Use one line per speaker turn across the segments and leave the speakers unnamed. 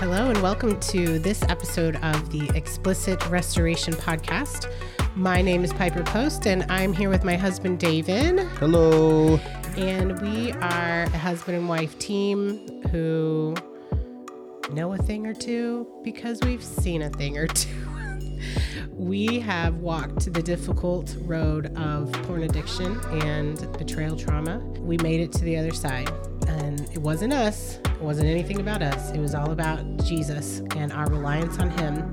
Hello, and welcome to this episode of the Explicit Restoration Podcast. My name is Piper Post, and I'm here with my husband, David.
Hello.
And we are a husband and wife team who know a thing or two because we've seen a thing or two. we have walked the difficult road of porn addiction and betrayal trauma. We made it to the other side. It wasn't us, it wasn't anything about us. It was all about Jesus and our reliance on Him.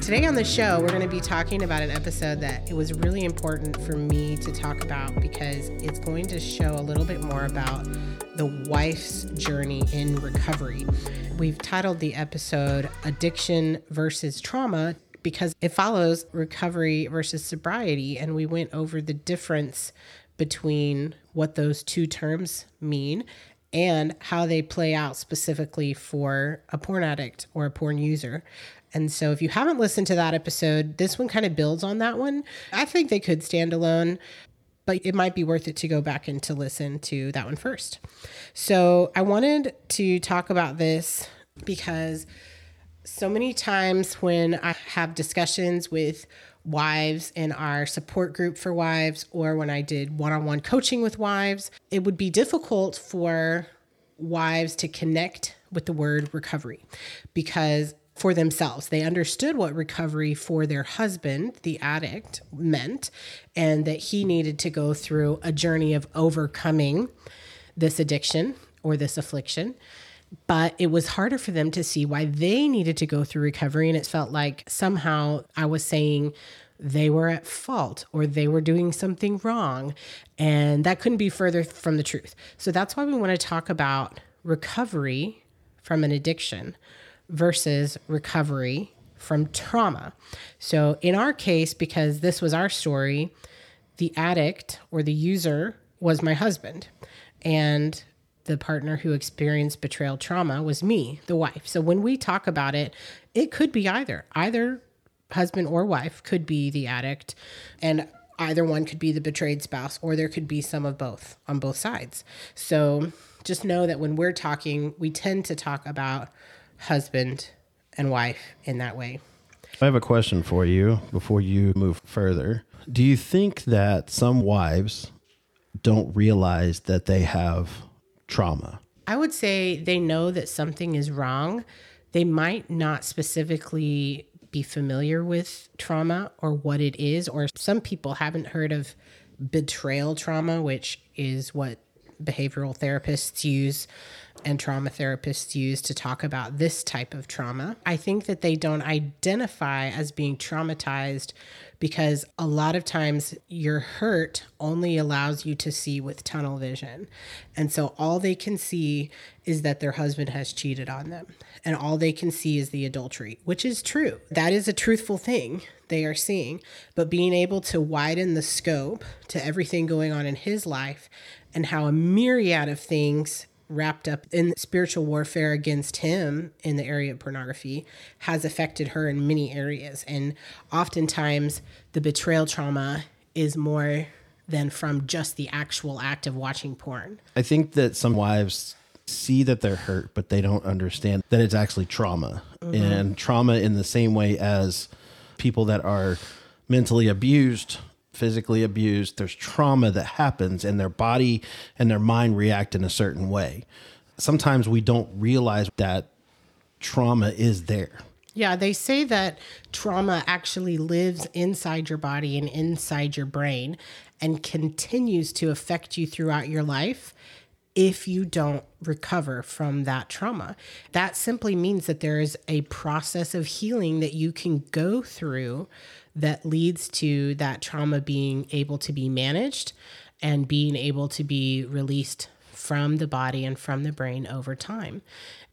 Today on the show, we're going to be talking about an episode that it was really important for me to talk about because it's going to show a little bit more about the wife's journey in recovery. We've titled the episode Addiction versus Trauma because it follows recovery versus sobriety. And we went over the difference between what those two terms mean and how they play out specifically for a porn addict or a porn user. And so, if you haven't listened to that episode, this one kind of builds on that one. I think they could stand alone, but it might be worth it to go back and to listen to that one first. So, I wanted to talk about this because so many times when I have discussions with wives in our support group for wives, or when I did one on one coaching with wives, it would be difficult for wives to connect with the word recovery because for themselves. They understood what recovery for their husband, the addict, meant, and that he needed to go through a journey of overcoming this addiction or this affliction but it was harder for them to see why they needed to go through recovery. And it felt like somehow I was saying they were at fault or they were doing something wrong. And that couldn't be further from the truth. So that's why we want to talk about recovery from an addiction versus recovery from trauma. So in our case, because this was our story, the addict or the user was my husband. And the partner who experienced betrayal trauma was me, the wife. So when we talk about it, it could be either. Either husband or wife could be the addict and either one could be the betrayed spouse or there could be some of both on both sides. So just know that when we're talking, we tend to talk about husband and wife in that way.
I have a question for you before you move further. Do you think that some wives don't realize that they have trauma?
I would say they know that something is wrong. They might not specifically be familiar with trauma or what it is, or some people haven't heard of betrayal trauma, which is what behavioral therapists use and trauma therapists use to talk about this type of trauma. I think that they don't identify as being traumatized because a lot of times your hurt only allows you to see with tunnel vision. And so all they can see is that their husband has cheated on them. And all they can see is the adultery, which is true. That is a truthful thing they are seeing. But being able to widen the scope to everything going on in his life and how a myriad of things wrapped up in spiritual warfare against him in the area of pornography has affected her in many areas. And oftentimes, the betrayal trauma is more than from just the actual act of watching porn.
I think that some wives see that they're hurt, but they don't understand that it's actually trauma. Mm-hmm. And trauma, in the same way as people that are mentally abused physically abused, there's trauma that happens and their body and their mind react in a certain way. Sometimes we don't realize that trauma is there.
Yeah, they say that trauma actually lives inside your body and inside your brain and continues to affect you throughout your life if you don't recover from that trauma. That simply means that there is a process of healing that you can go through that leads to that trauma being able to be managed and being able to be released from the body and from the brain over time.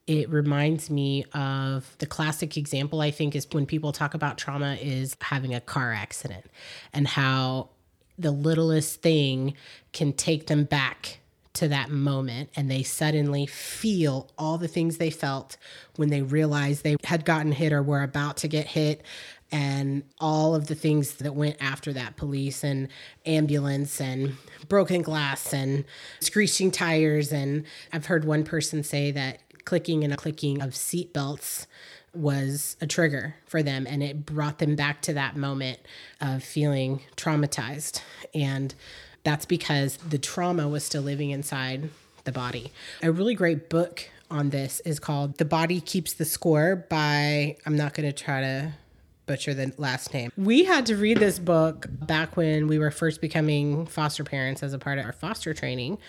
It reminds me of the classic example, I think, is when people talk about trauma, is having a car accident and how the littlest thing can take them back to that moment and they suddenly feel all the things they felt when they realized they had gotten hit or were about to get hit and all of the things that went after that police and ambulance and broken glass and screeching tires. And I've heard one person say that clicking and clicking of seat belts was a trigger for them and it brought them back to that moment of feeling traumatized and that's because the trauma was still living inside the body. A really great book on this is called The Body Keeps the Score by I'm not going to try to butcher the last name. We had to read this book back when we were first becoming foster parents as a part of our foster training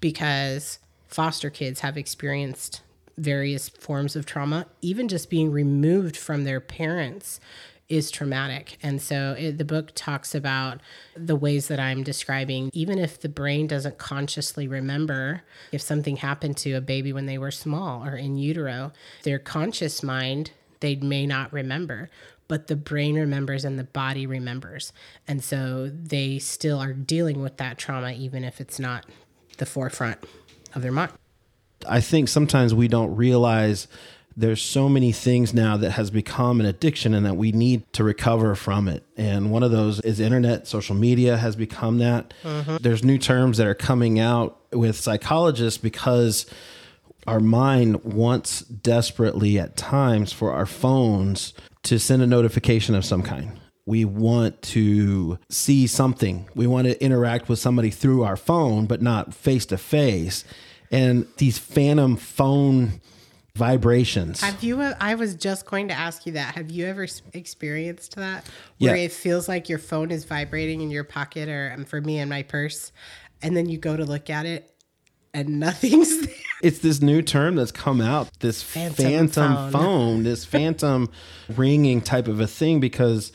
because foster kids have experienced various forms of trauma, even just being removed from their parents is traumatic. And so it, the book talks about the ways that I'm describing, even if the brain doesn't consciously remember if something happened to a baby when they were small or in utero, their conscious mind, they may not remember. But the brain remembers and the body remembers. And so they still are dealing with that trauma, even if it's not the forefront of their mind.
I think sometimes we don't realize there's so many things now that has become an addiction and that we need to recover from it. And one of those is internet, social media has become that. Mm-hmm. There's new terms that are coming out with psychologists because our mind wants desperately at times for our phones to send a notification of some kind. We want to see something. We want to interact with somebody through our phone, but not face to face. And these phantom phone vibrations.
Have you? I was just going to ask you that. Have you ever experienced that, where yeah. it feels like your phone is vibrating in your pocket, or um, for me in my purse, and then you go to look at it, and nothing's there.
It's this new term that's come out. This phantom, phantom phone. phone, this phantom ringing type of a thing, because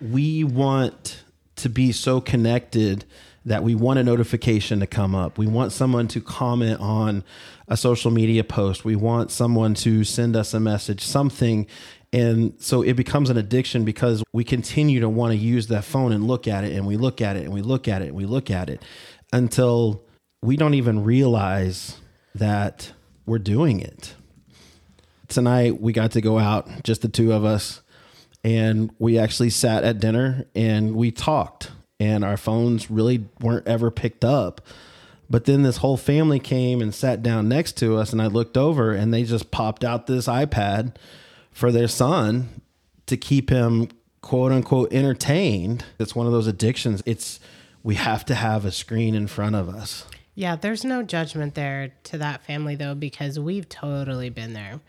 we want to be so connected that we want a notification to come up. We want someone to comment on a social media post. We want someone to send us a message, something. And so it becomes an addiction because we continue to want to use that phone and look at it and we look at it and we look at it and we look at it until we don't even realize that we're doing it. Tonight we got to go out, just the two of us, and we actually sat at dinner and we talked and our phones really weren't ever picked up. But then this whole family came and sat down next to us, and I looked over and they just popped out this iPad for their son to keep him quote unquote entertained. It's one of those addictions. It's we have to have a screen in front of us.
Yeah, there's no judgment there to that family though, because we've totally been there.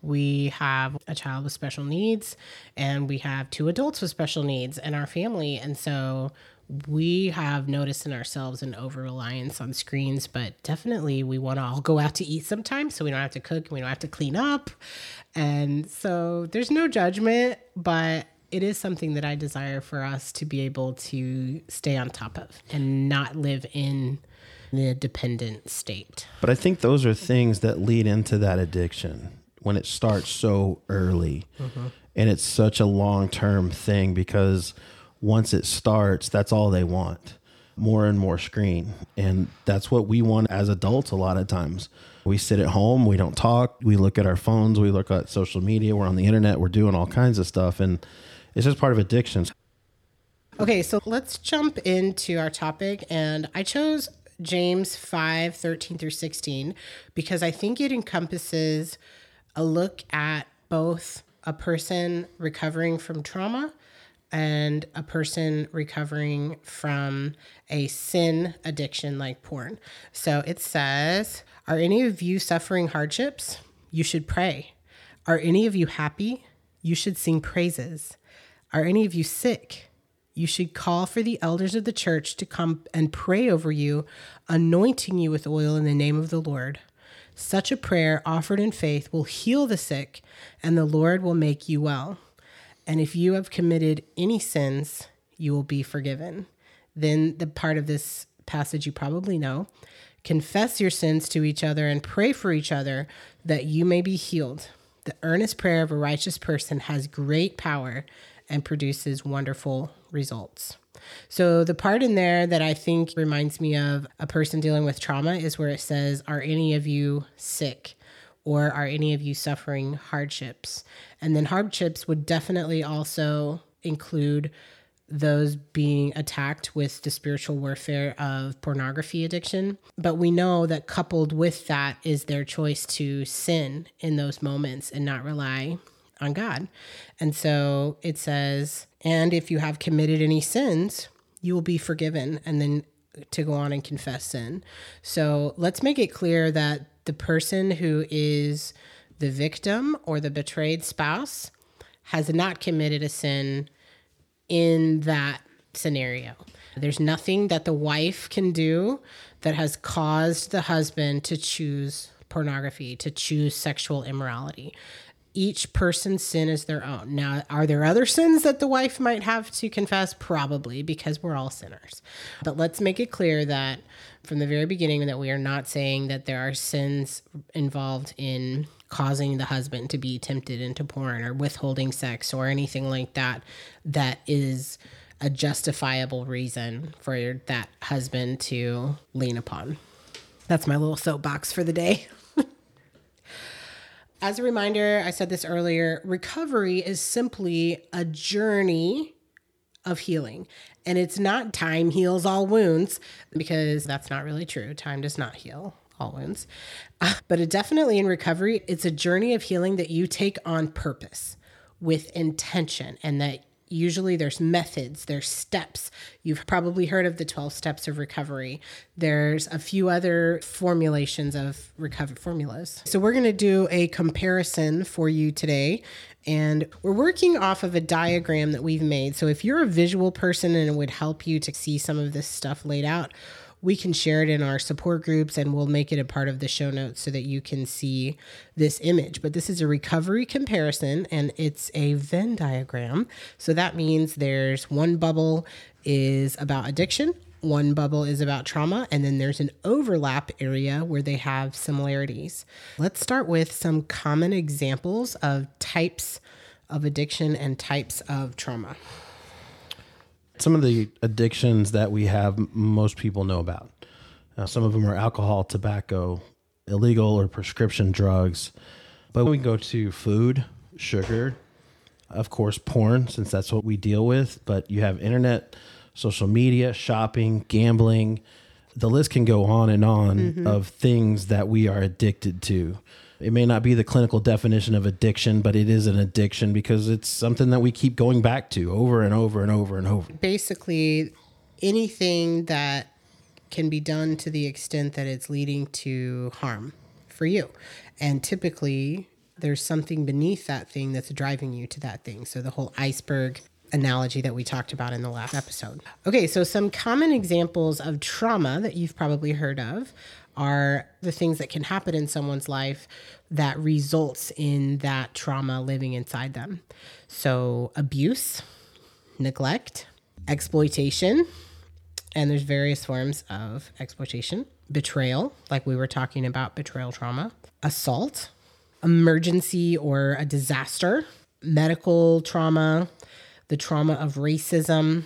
We have a child with special needs and we have two adults with special needs in our family. And so we have noticed in ourselves an over reliance on screens, but definitely we want to all go out to eat sometimes so we don't have to cook and we don't have to clean up. And so there's no judgment, but it is something that I desire for us to be able to stay on top of and not live in the dependent state.
But I think those are things that lead into that addiction when it starts so early. Mm-hmm. And it's such a long term thing because once it starts, that's all they want more and more screen. And that's what we want as adults a lot of times. We sit at home, we don't talk, we look at our phones, we look at social media, we're on the internet, we're doing all kinds of stuff. And it's just part of addictions.
Okay, so let's jump into our topic. And I chose James 5 13 through 16 because I think it encompasses a look at both a person recovering from trauma and a person recovering from a sin addiction like porn. So it says, Are any of you suffering hardships? You should pray. Are any of you happy? You should sing praises. Are any of you sick? You should call for the elders of the church to come and pray over you, anointing you with oil in the name of the Lord. Such a prayer offered in faith will heal the sick, and the Lord will make you well. And if you have committed any sins, you will be forgiven. Then the part of this passage you probably know confess your sins to each other and pray for each other that you may be healed. The earnest prayer of a righteous person has great power and produces wonderful results. So, the part in there that I think reminds me of a person dealing with trauma is where it says, Are any of you sick? Or are any of you suffering hardships? And then hardships would definitely also include those being attacked with the spiritual warfare of pornography addiction. But we know that coupled with that is their choice to sin in those moments and not rely on God. And so it says, and if you have committed any sins, you will be forgiven. And then to go on and confess sin. So let's make it clear that the person who is the victim or the betrayed spouse has not committed a sin in that scenario. There's nothing that the wife can do that has caused the husband to choose pornography, to choose sexual immorality. Each person's sin is their own. Now, are there other sins that the wife might have to confess? Probably, because we're all sinners. But let's make it clear that from the very beginning that we are not saying that there are sins involved in causing the husband to be tempted into porn or withholding sex or anything like that that is a justifiable reason for that husband to lean upon. That's my little soapbox for the day. As a reminder, I said this earlier recovery is simply a journey of healing. And it's not time heals all wounds because that's not really true. Time does not heal all wounds. but it definitely in recovery, it's a journey of healing that you take on purpose with intention and that usually there's methods, there's steps. You've probably heard of the 12 steps of recovery. There's a few other formulations of recovery formulas. So we're going to do a comparison for you today and we're working off of a diagram that we've made. So if you're a visual person and it would help you to see some of this stuff laid out, we can share it in our support groups and we'll make it a part of the show notes so that you can see this image. But this is a recovery comparison and it's a Venn diagram. So that means there's one bubble is about addiction, one bubble is about trauma, and then there's an overlap area where they have similarities. Let's start with some common examples of types of addiction and types of trauma
some of the addictions that we have, most people know about. Uh, some of them are alcohol, tobacco, illegal or prescription drugs. But we go to food, sugar, of course, porn, since that's what we deal with. But you have internet, social media, shopping, gambling. The list can go on and on mm-hmm. of things that we are addicted to. It may not be the clinical definition of addiction, but it is an addiction because it's something that we keep going back to over and over and over and over.
Basically, anything that can be done to the extent that it's leading to harm for you. And typically, there's something beneath that thing that's driving you to that thing. So the whole iceberg analogy that we talked about in the last episode. Okay, so some common examples of trauma that you've probably heard of are the things that can happen in someone's life that results in that trauma living inside them. So, abuse, neglect, exploitation, and there's various forms of exploitation, betrayal, like we were talking about betrayal trauma, assault, emergency or a disaster, medical trauma, the trauma of racism,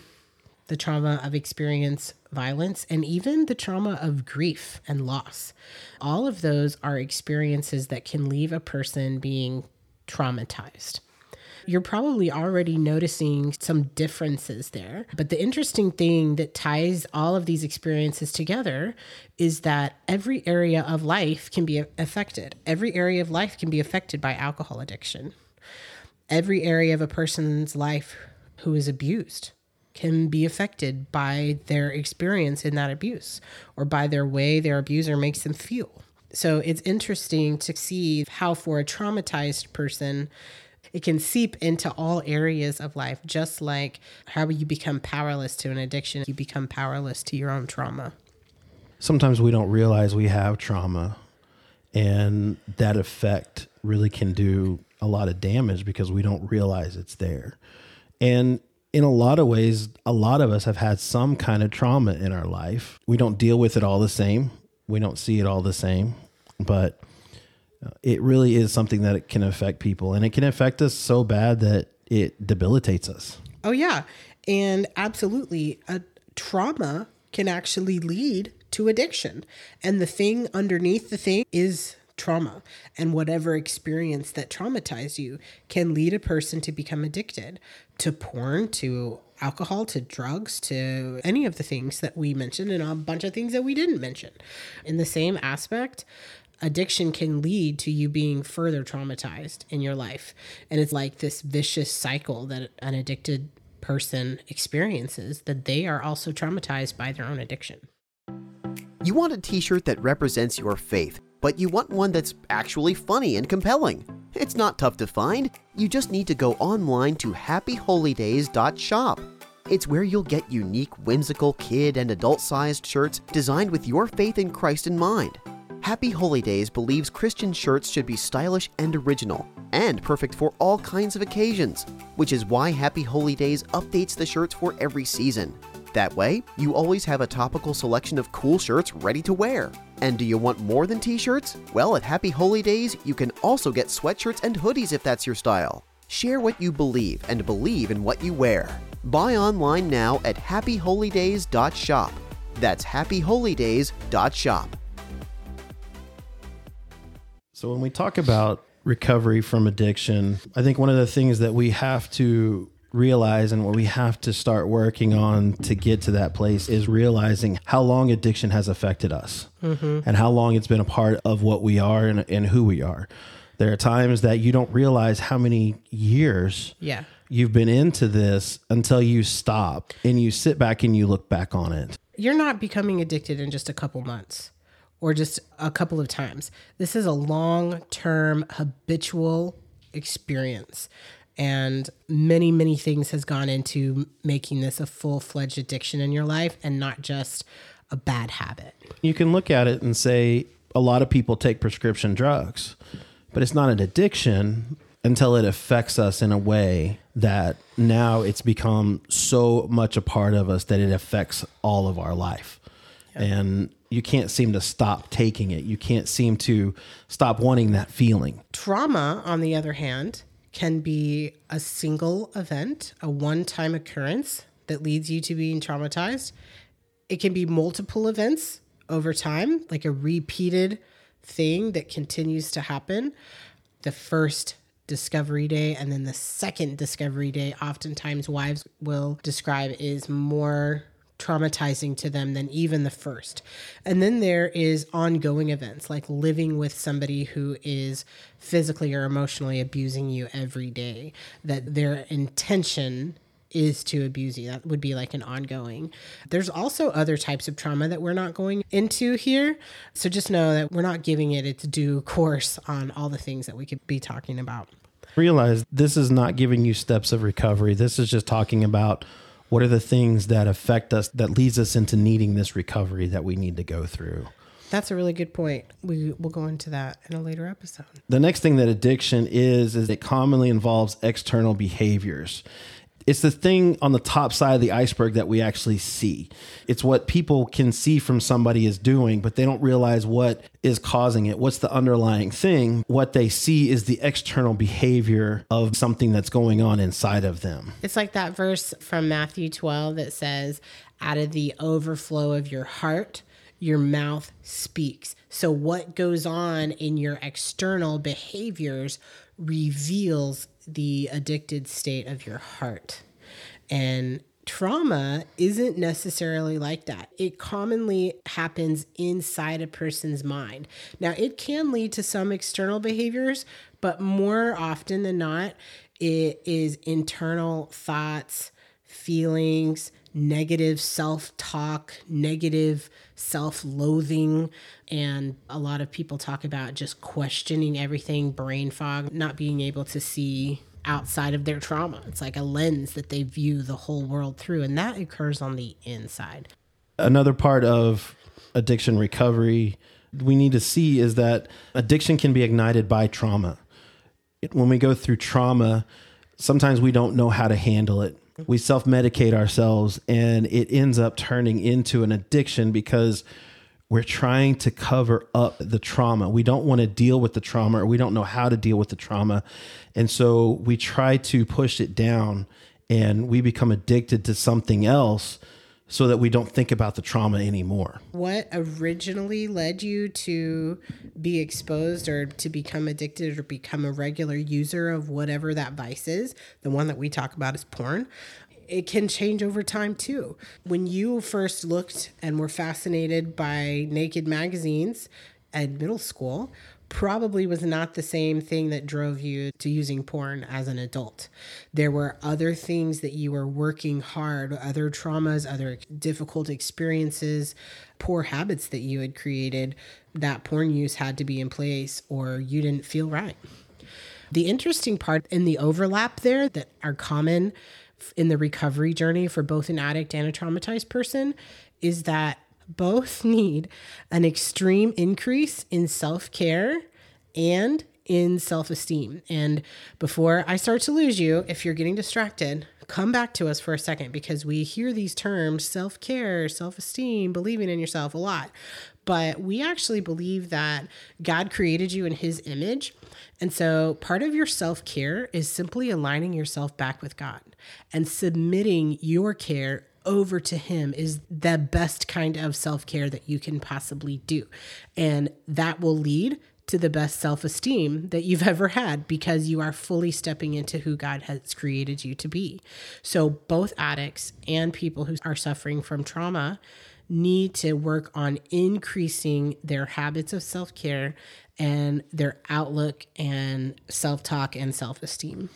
the trauma of experience violence, and even the trauma of grief and loss. All of those are experiences that can leave a person being traumatized. You're probably already noticing some differences there. But the interesting thing that ties all of these experiences together is that every area of life can be affected. Every area of life can be affected by alcohol addiction. Every area of a person's life who is abused can be affected by their experience in that abuse or by their way their abuser makes them feel. So it's interesting to see how, for a traumatized person, it can seep into all areas of life, just like how you become powerless to an addiction, you become powerless to your own trauma.
Sometimes we don't realize we have trauma, and that effect really can do a lot of damage because we don't realize it's there. And in a lot of ways, a lot of us have had some kind of trauma in our life. We don't deal with it all the same. We don't see it all the same, but uh, it really is something that it can affect people and it can affect us so bad that it debilitates us.
Oh yeah. And absolutely a trauma can actually lead to addiction. And the thing underneath the thing is trauma and whatever experience that traumatized you can lead a person to become addicted to porn, to alcohol, to drugs, to any of the things that we mentioned and a bunch of things that we didn't mention. In the same aspect, addiction can lead to you being further traumatized in your life. And it's like this vicious cycle that an addicted person experiences that they are also traumatized by their own addiction.
You want a t shirt that represents your faith, but you want one that's actually funny and compelling. It's not tough to find. You just need to go online to happyholydays.shop. It's where you'll get unique, whimsical kid and adult sized shirts designed with your faith in Christ in mind. Happy Holy Days believes Christian shirts should be stylish and original, and perfect for all kinds of occasions, which is why Happy Holy Days updates the shirts for every season. That way, you always have a topical selection of cool shirts ready to wear. And do you want more than t shirts? Well, at Happy Holy Days, you can also get sweatshirts and hoodies if that's your style. Share what you believe and believe in what you wear. Buy online now at happyholydays.shop. That's happyholydays.shop.
So when we talk about recovery from addiction, I think one of the things that we have to realize and what we have to start working on to get to that place is realizing how long addiction has affected us mm-hmm. and how long it's been a part of what we are and, and who we are. There are times that you don't realize how many years
yeah.
you've been into this until you stop and you sit back and you look back on it.
You're not becoming addicted in just a couple months or just a couple of times. This is a long term habitual experience and many many things has gone into making this a full-fledged addiction in your life and not just a bad habit.
You can look at it and say a lot of people take prescription drugs but it's not an addiction until it affects us in a way that now it's become so much a part of us that it affects all of our life. And you can't seem to stop taking it. You can't seem to stop wanting that feeling.
Trauma on the other hand can be a single event, a one time occurrence that leads you to being traumatized. It can be multiple events over time, like a repeated thing that continues to happen. The first discovery day and then the second discovery day, oftentimes wives will describe is more traumatizing to them than even the first. And then there is ongoing events like living with somebody who is physically or emotionally abusing you every day, that their intention is to abuse you. That would be like an ongoing. There's also other types of trauma that we're not going into here. So just know that we're not giving it its due course on all the things that we could be talking about.
Realize this is not giving you steps of recovery. This is just talking about what are the things that affect us that leads us into needing this recovery that we need to go through
that's a really good point. We will go into that in a later episode.
The next thing that addiction is is it commonly involves external behaviors it's the thing on the top side of the iceberg that we actually see. It's what people can see from somebody is doing, but they don't realize what is causing it. What's the underlying thing? What they see is the external behavior of something that's going on inside of them.
It's like that verse from Matthew 12 that says, out of the overflow of your heart, your mouth speaks. So, what goes on in your external behaviors reveals the addicted state of your heart. And trauma isn't necessarily like that. It commonly happens inside a person's mind. Now, it can lead to some external behaviors, but more often than not, it is internal thoughts, feelings, negative self talk, negative self loathing. And a lot of people talk about just questioning everything, brain fog, not being able to see outside of their trauma. It's like a lens that they view the whole world through, and that occurs on the inside.
Another part of addiction recovery we need to see is that addiction can be ignited by trauma. When we go through trauma, sometimes we don't know how to handle it we self medicate ourselves and it ends up turning into an addiction because we're trying to cover up the trauma. We don't want to deal with the trauma or we don't know how to deal with the trauma. And so we try to push it down and we become addicted to something else so that we don't think about the trauma anymore.
What originally led you to be exposed or to become addicted or become a regular user of whatever that vice is? The one that we talk about is porn. It can change over time too. When you first looked and were fascinated by naked magazines at middle school, probably was not the same thing that drove you to using porn as an adult. There were other things that you were working hard, other traumas, other difficult experiences, poor habits that you had created that porn use had to be in place or you didn't feel right. The interesting part in the overlap there that are common in the recovery journey for both an addict and a traumatized person is that both need an extreme increase in self care and in self esteem. And before I start to lose you, if you're getting distracted, come back to us for a second because we hear these terms self care, self esteem, believing in yourself a lot. But we actually believe that God created you in his image. And so part of your self care is simply aligning yourself back with God and submitting your care over to him is the best kind of self-care that you can possibly do and that will lead to the best self-esteem that you've ever had because you are fully stepping into who God has created you to be. So both addicts and people who are suffering from trauma need to work on increasing their habits of self-care and their outlook and self-talk and self-esteem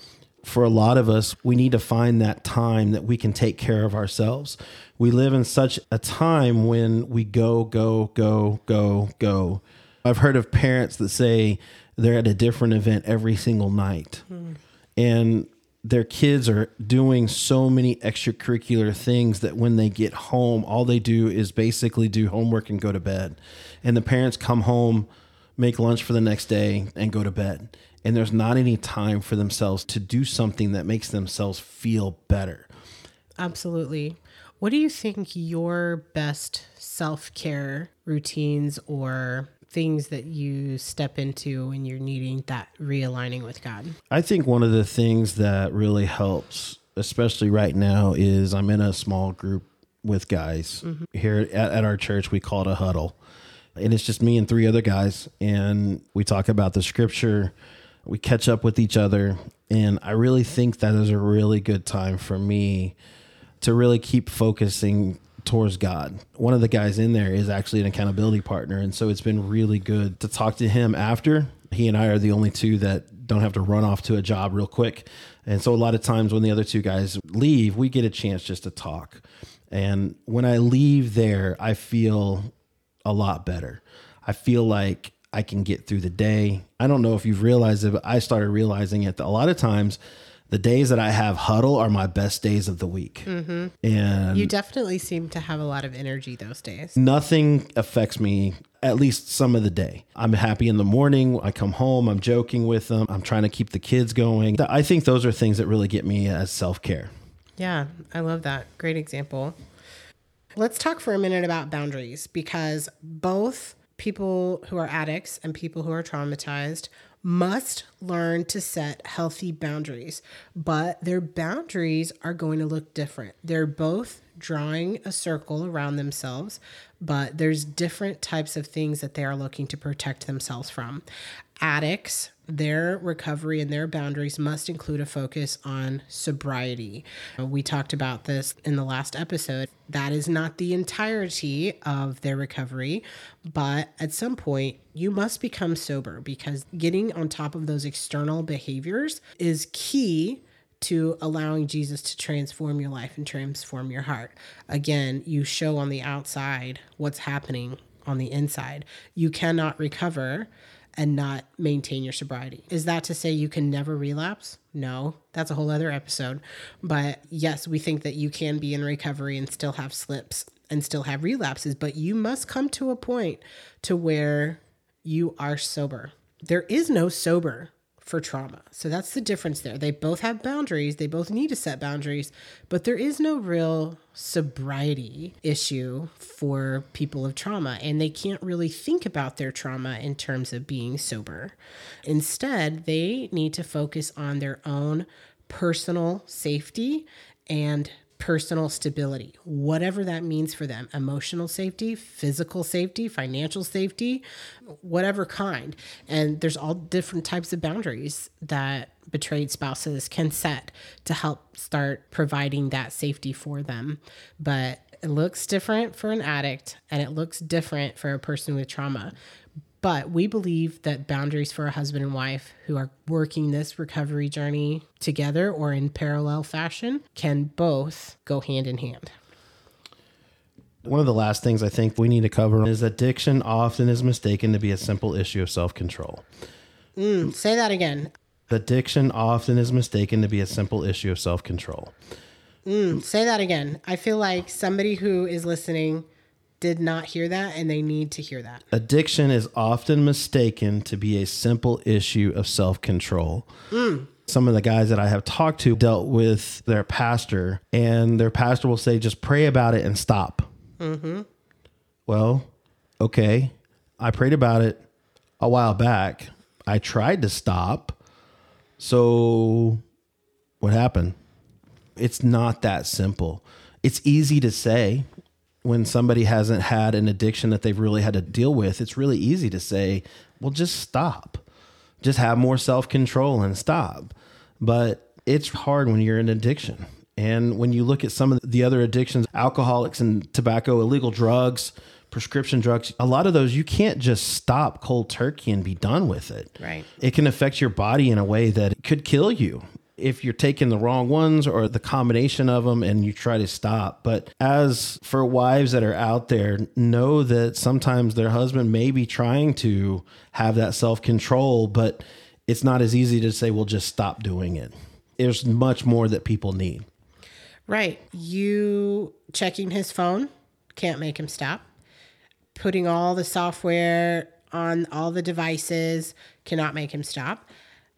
for a lot of us, we need to find that time that we can take care of ourselves. We live in such a time when we go, go, go, go, go. I've heard of parents that say they're at a different event every single night. Mm. And their kids are doing so many extracurricular things that when they get home, all they do is basically do homework and go to bed. And the parents come home, make lunch for the next day, and go to bed and there's not any time for themselves to do something that makes themselves feel better.
Absolutely. What do you think your best self care routines or things that you step into when you're needing that realigning with God?
I think one of the things that really helps, especially right now, is I'm in a small group with guys mm-hmm. here at, at our church. We call it a huddle. And it's just me and three other guys. And we talk about the scripture we catch up with each other. And I really think that is a really good time for me to really keep focusing towards God. One of the guys in there is actually an accountability partner. And so it's been really good to talk to him after. He and I are the only two that don't have to run off to a job real quick. And so a lot of times when the other two guys leave, we get a chance just to talk. And when I leave there, I feel a lot better. I feel like I can get through the day. I don't know if you've realized it, but I started realizing it. A lot of times, the days that I have huddle are my best days of the week. Mm-hmm. And
you definitely seem to have a lot of energy those days.
Nothing affects me at least some of the day. I'm happy in the morning. I come home, I'm joking with them, I'm trying to keep the kids going. I think those are things that really get me as self care.
Yeah, I love that. Great example. Let's talk for a minute about boundaries because both people who are addicts and people who are traumatized must learn to set healthy boundaries, but their boundaries are going to look different. They're both drawing a circle around themselves, but there's different types of things that they are looking to protect themselves from. Addicts their recovery and their boundaries must include a focus on sobriety. We talked about this in the last episode. That is not the entirety of their recovery, but at some point, you must become sober because getting on top of those external behaviors is key to allowing Jesus to transform your life and transform your heart. Again, you show on the outside what's happening on the inside. You cannot recover and not maintain your sobriety. Is that to say you can never relapse? No, that's a whole other episode. But yes, we think that you can be in recovery and still have slips and still have relapses, but you must come to a point to where you are sober. There is no sober for trauma. So that's the difference there. They both have boundaries, they both need to set boundaries, but there is no real sobriety issue for people of trauma, and they can't really think about their trauma in terms of being sober. Instead, they need to focus on their own personal safety and personal stability, whatever that means for them emotional safety, physical safety, financial safety, whatever kind. And there's all different types of boundaries that betrayed spouses can set to help start providing that safety for them. But it looks different for an addict and it looks different for a person with trauma. But we believe that boundaries for a husband and wife who are working this recovery journey together or in parallel fashion can both go hand in hand.
One of the last things I think we need to cover is addiction often is mistaken to be a simple issue of self control.
Mm, say that again.
Addiction often is mistaken to be a simple issue of self control.
Mm, say that again. I feel like somebody who is listening did not hear that and they need to hear that.
Addiction is often mistaken to be a simple issue of self control. Mm. Some of the guys that I have talked to dealt with their pastor, and their pastor will say, just pray about it and stop. Mm-hmm. Well, okay. I prayed about it a while back. I tried to stop. So, what happened? It's not that simple. It's easy to say, when somebody hasn't had an addiction that they've really had to deal with, it's really easy to say, well, just stop. Just have more self control and stop. But it's hard when you're in addiction. And when you look at some of the other addictions, alcoholics and tobacco, illegal drugs, prescription drugs, a lot of those you can't just stop cold turkey and be done with it.
Right.
It can affect your body in a way that could kill you if you're taking the wrong ones or the combination of them and you try to stop. But as for wives that are out there, know that sometimes their husband may be trying to have that self control, but it's not as easy to say, well, just stop doing it. There's much more that people need.
Right. You checking his phone can't make him stop. Putting all the software on all the devices cannot make him stop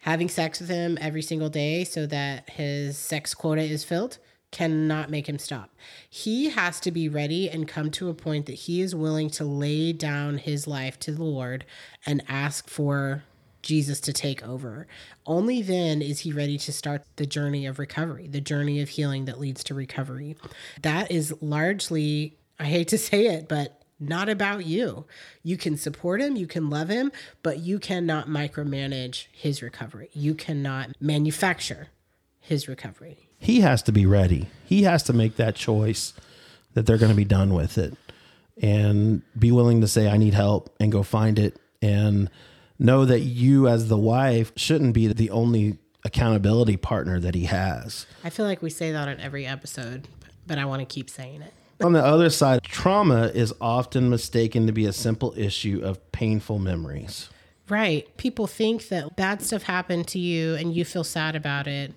having sex with him every single day so that his sex quota is filled cannot make him stop. He has to be ready and come to a point that he is willing to lay down his life to the Lord and ask for Jesus to take over. Only then is he ready to start the journey of recovery, the journey of healing that leads to recovery. That is largely, I hate to say it, but not about you. You can support him, you can love him, but you cannot micromanage his recovery. You cannot manufacture his recovery.
He has to be ready. He has to make that choice that they're going to be done with it and be willing to say, I need help and go find it. And know that you, as the wife, shouldn't be the only accountability partner that he has.
I feel like we say that on every episode, but I want to keep saying it.
On the other side, trauma is often mistaken to be a simple issue of painful memories.
Right. People think that bad stuff happened to you and you feel sad about it,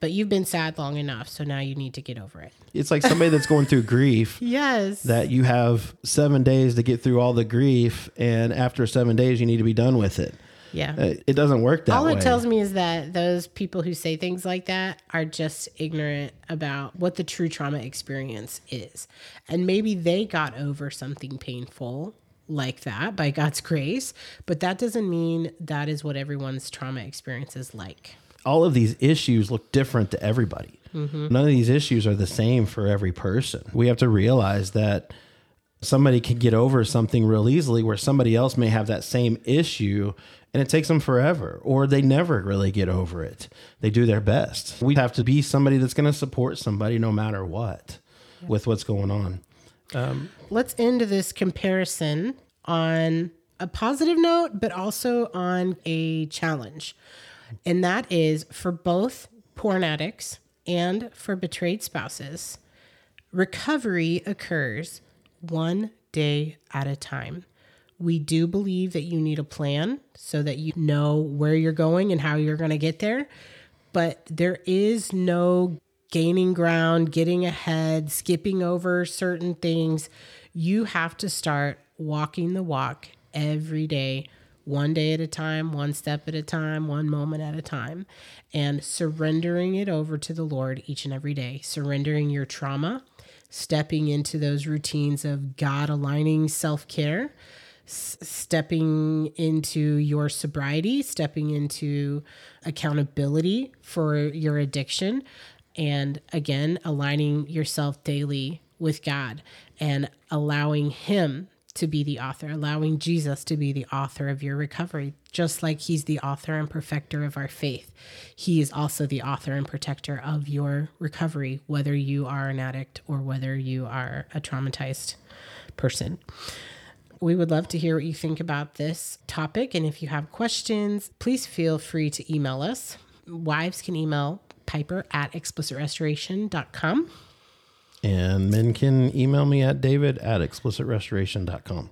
but you've been sad long enough, so now you need to get over it.
It's like somebody that's going through grief.
Yes.
That you have seven days to get through all the grief, and after seven days, you need to be done with it.
Yeah.
Uh, it doesn't work that way.
All
way.
it tells me is that those people who say things like that are just ignorant about what the true trauma experience is. And maybe they got over something painful like that by God's grace, but that doesn't mean that is what everyone's trauma experience is like.
all of these issues look different to everybody. None of these issues are the same for every person. We have to realize that somebody can get over something real easily where somebody else may have that same issue and it takes them forever or they never really get over it. They do their best. We have to be somebody that's going to support somebody no matter what with what's going on.
Um, Let's end this comparison on a positive note, but also on a challenge. And that is for both porn addicts and for betrayed spouses, recovery occurs one day at a time. We do believe that you need a plan so that you know where you're going and how you're going to get there. But there is no gaining ground, getting ahead, skipping over certain things. You have to start walking the walk every day, one day at a time, one step at a time, one moment at a time, and surrendering it over to the Lord each and every day, surrendering your trauma, stepping into those routines of God aligning self care s- stepping into your sobriety, stepping into accountability for your addiction, And again, aligning yourself daily with God and allowing Him to be the author, allowing Jesus to be the author of your recovery, just like He's the author and perfecter of our faith. He is also the author and protector of your recovery, whether you are an addict or whether you are a traumatized person. We would love to hear what you think about this topic. And if you have questions, please feel free to email us. Wives can email piper at explicitrestoration.com.
And men can email me at david at explicitrestoration.com.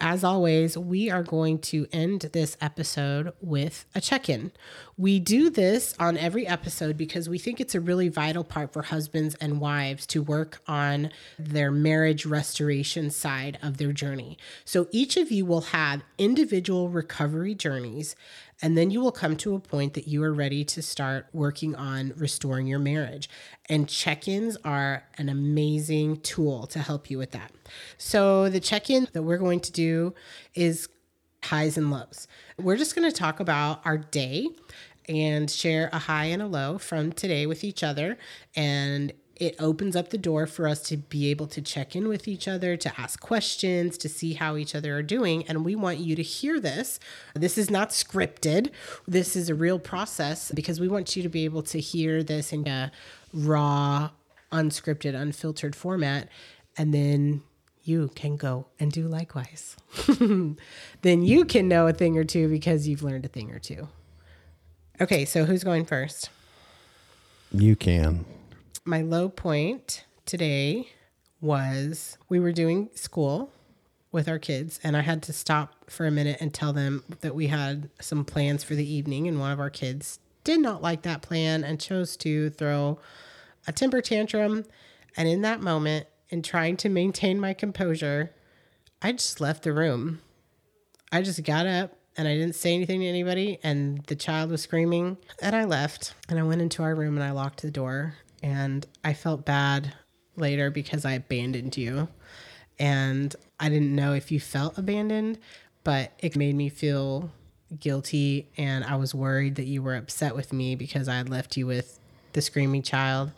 As always, we are going to end this episode with a check in. We do this on every episode because we think it's a really vital part for husbands and wives to work on their marriage restoration side of their journey. So each of you will have individual recovery journeys and then you will come to a point that you are ready to start working on restoring your marriage. And check ins are an amazing tool to help you with that. So, the check in that we're going to do is highs and lows. We're just going to talk about our day and share a high and a low from today with each other and it opens up the door for us to be able to check in with each other, to ask questions, to see how each other are doing. And we want you to hear this. This is not scripted, this is a real process because we want you to be able to hear this in a raw, unscripted, unfiltered format. And then you can go and do likewise. then you can know a thing or two because you've learned a thing or two. Okay, so who's going first?
You can
my low point today was we were doing school with our kids and I had to stop for a minute and tell them that we had some plans for the evening and one of our kids did not like that plan and chose to throw a temper tantrum and in that moment in trying to maintain my composure I just left the room. I just got up and I didn't say anything to anybody and the child was screaming and I left and I went into our room and I locked the door and I felt bad later because I abandoned you. And I didn't know if you felt abandoned, but it made me feel guilty. And I was worried that you were upset with me because I had left you with the screaming child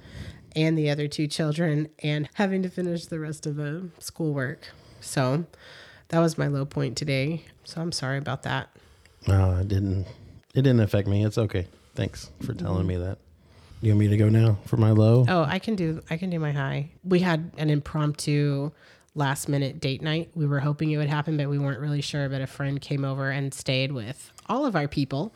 and the other two children and having to finish the rest of the schoolwork. So that was my low point today. So I'm sorry about that.
No, it didn't. It didn't affect me. It's okay. Thanks for telling mm-hmm. me that. You want me to go now for my low?
Oh, I can do I can do my high. We had an impromptu last minute date night. We were hoping it would happen, but we weren't really sure. But a friend came over and stayed with all of our people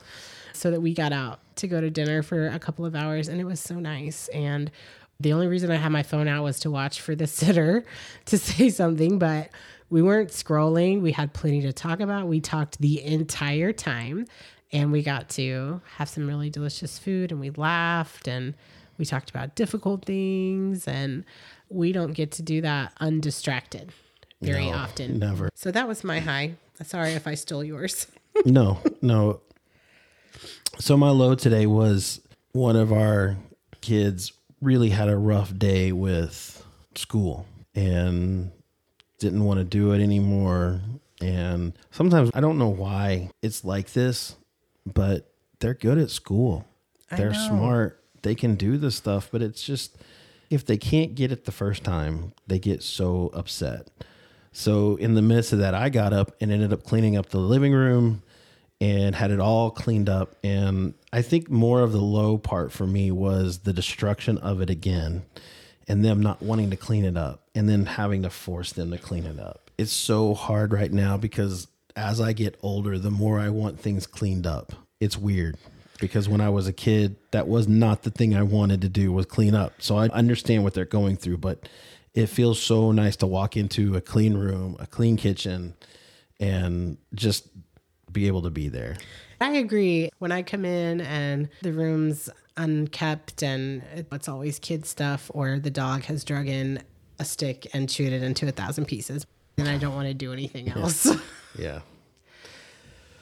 so that we got out to go to dinner for a couple of hours and it was so nice. And the only reason I had my phone out was to watch for the sitter to say something, but we weren't scrolling. We had plenty to talk about. We talked the entire time and we got to have some really delicious food and we laughed and we talked about difficult things and we don't get to do that undistracted very no, often.
never.
So that was my high. Sorry if i stole yours.
No no. So my low today was one of our kids really had a rough day with school and didn't want to do it anymore. And sometimes i don't know why it's like this but they're good at school. They're smart. They can do this stuff, but it's just if they can't get it the first time, they get so upset. So in the midst of that, I got up and ended up cleaning up the living room and had it all cleaned up. And I think more of the low part for me was the destruction of it again and them not wanting to clean it up and then having to force them to clean it up. It's so hard right now because as I get older, the more I want things cleaned up. It's weird because when I was a kid, that was not the thing I wanted to do was clean up. So I understand what they're going through, but it feels so nice to walk into a clean room, a clean kitchen and just be able to be there.
I agree. When I come in and the room's unkept and it's always kid stuff or the dog has drug in a stick and chewed it into a thousand pieces and I don't want to do anything else.
Yeah. yeah.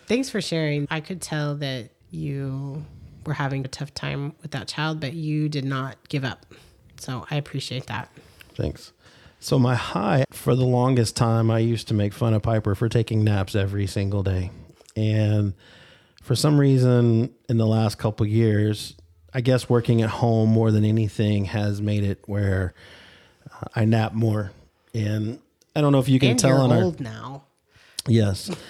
Thanks for sharing. I could tell that you were having a tough time with that child, but you did not give up. So I appreciate that.
Thanks. So my high for the longest time I used to make fun of Piper for taking naps every single day. And for some reason in the last couple years I guess working at home more than anything has made it where uh, I nap more. And I don't know if you can
and
tell
you're
on our
old now.
Yes.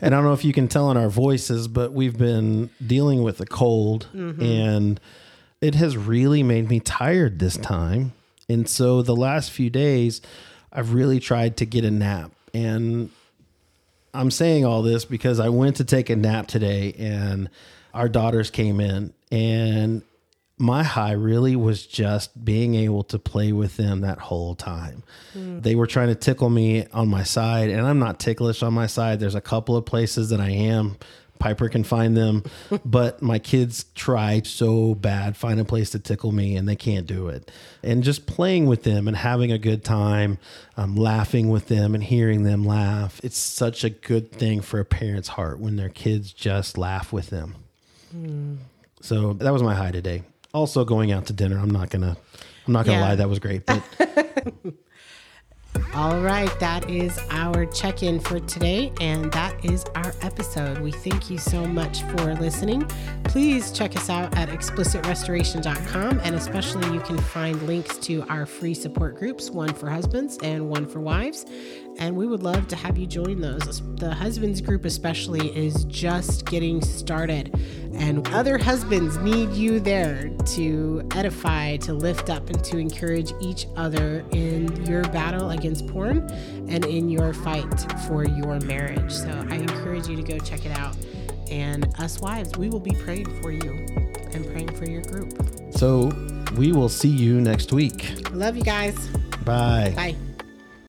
and I don't know if you can tell in our voices, but we've been dealing with a cold mm-hmm. and it has really made me tired this time. And so the last few days, I've really tried to get a nap. And I'm saying all this because I went to take a nap today and our daughters came in and my high really was just being able to play with them that whole time. They were trying to tickle me on my side, and I'm not ticklish on my side. There's a couple of places that I am. Piper can find them, but my kids try so bad find a place to tickle me and they can't do it. And just playing with them and having a good time, um, laughing with them and hearing them laugh. It's such a good thing for a parent's heart when their kids just laugh with them. So that was my high today. Also going out to dinner. I'm not gonna I'm not gonna
Yeah.
lie, that was great. But
All right, that is our check in for today, and that is our episode. We thank you so much for listening. Please check us out at explicitrestoration.com, and especially you can find links to our free support groups one for husbands and one for wives. And we would love to have you join those. The husbands group, especially, is just getting started, and other husbands need you there to edify, to lift up, and to encourage each other in your battle against porn and in your fight for your marriage. So I encourage you to go check it out. And us wives, we will be praying for you and praying for your group.
so we will see you next week.
Love you guys.
Bye.
Bye.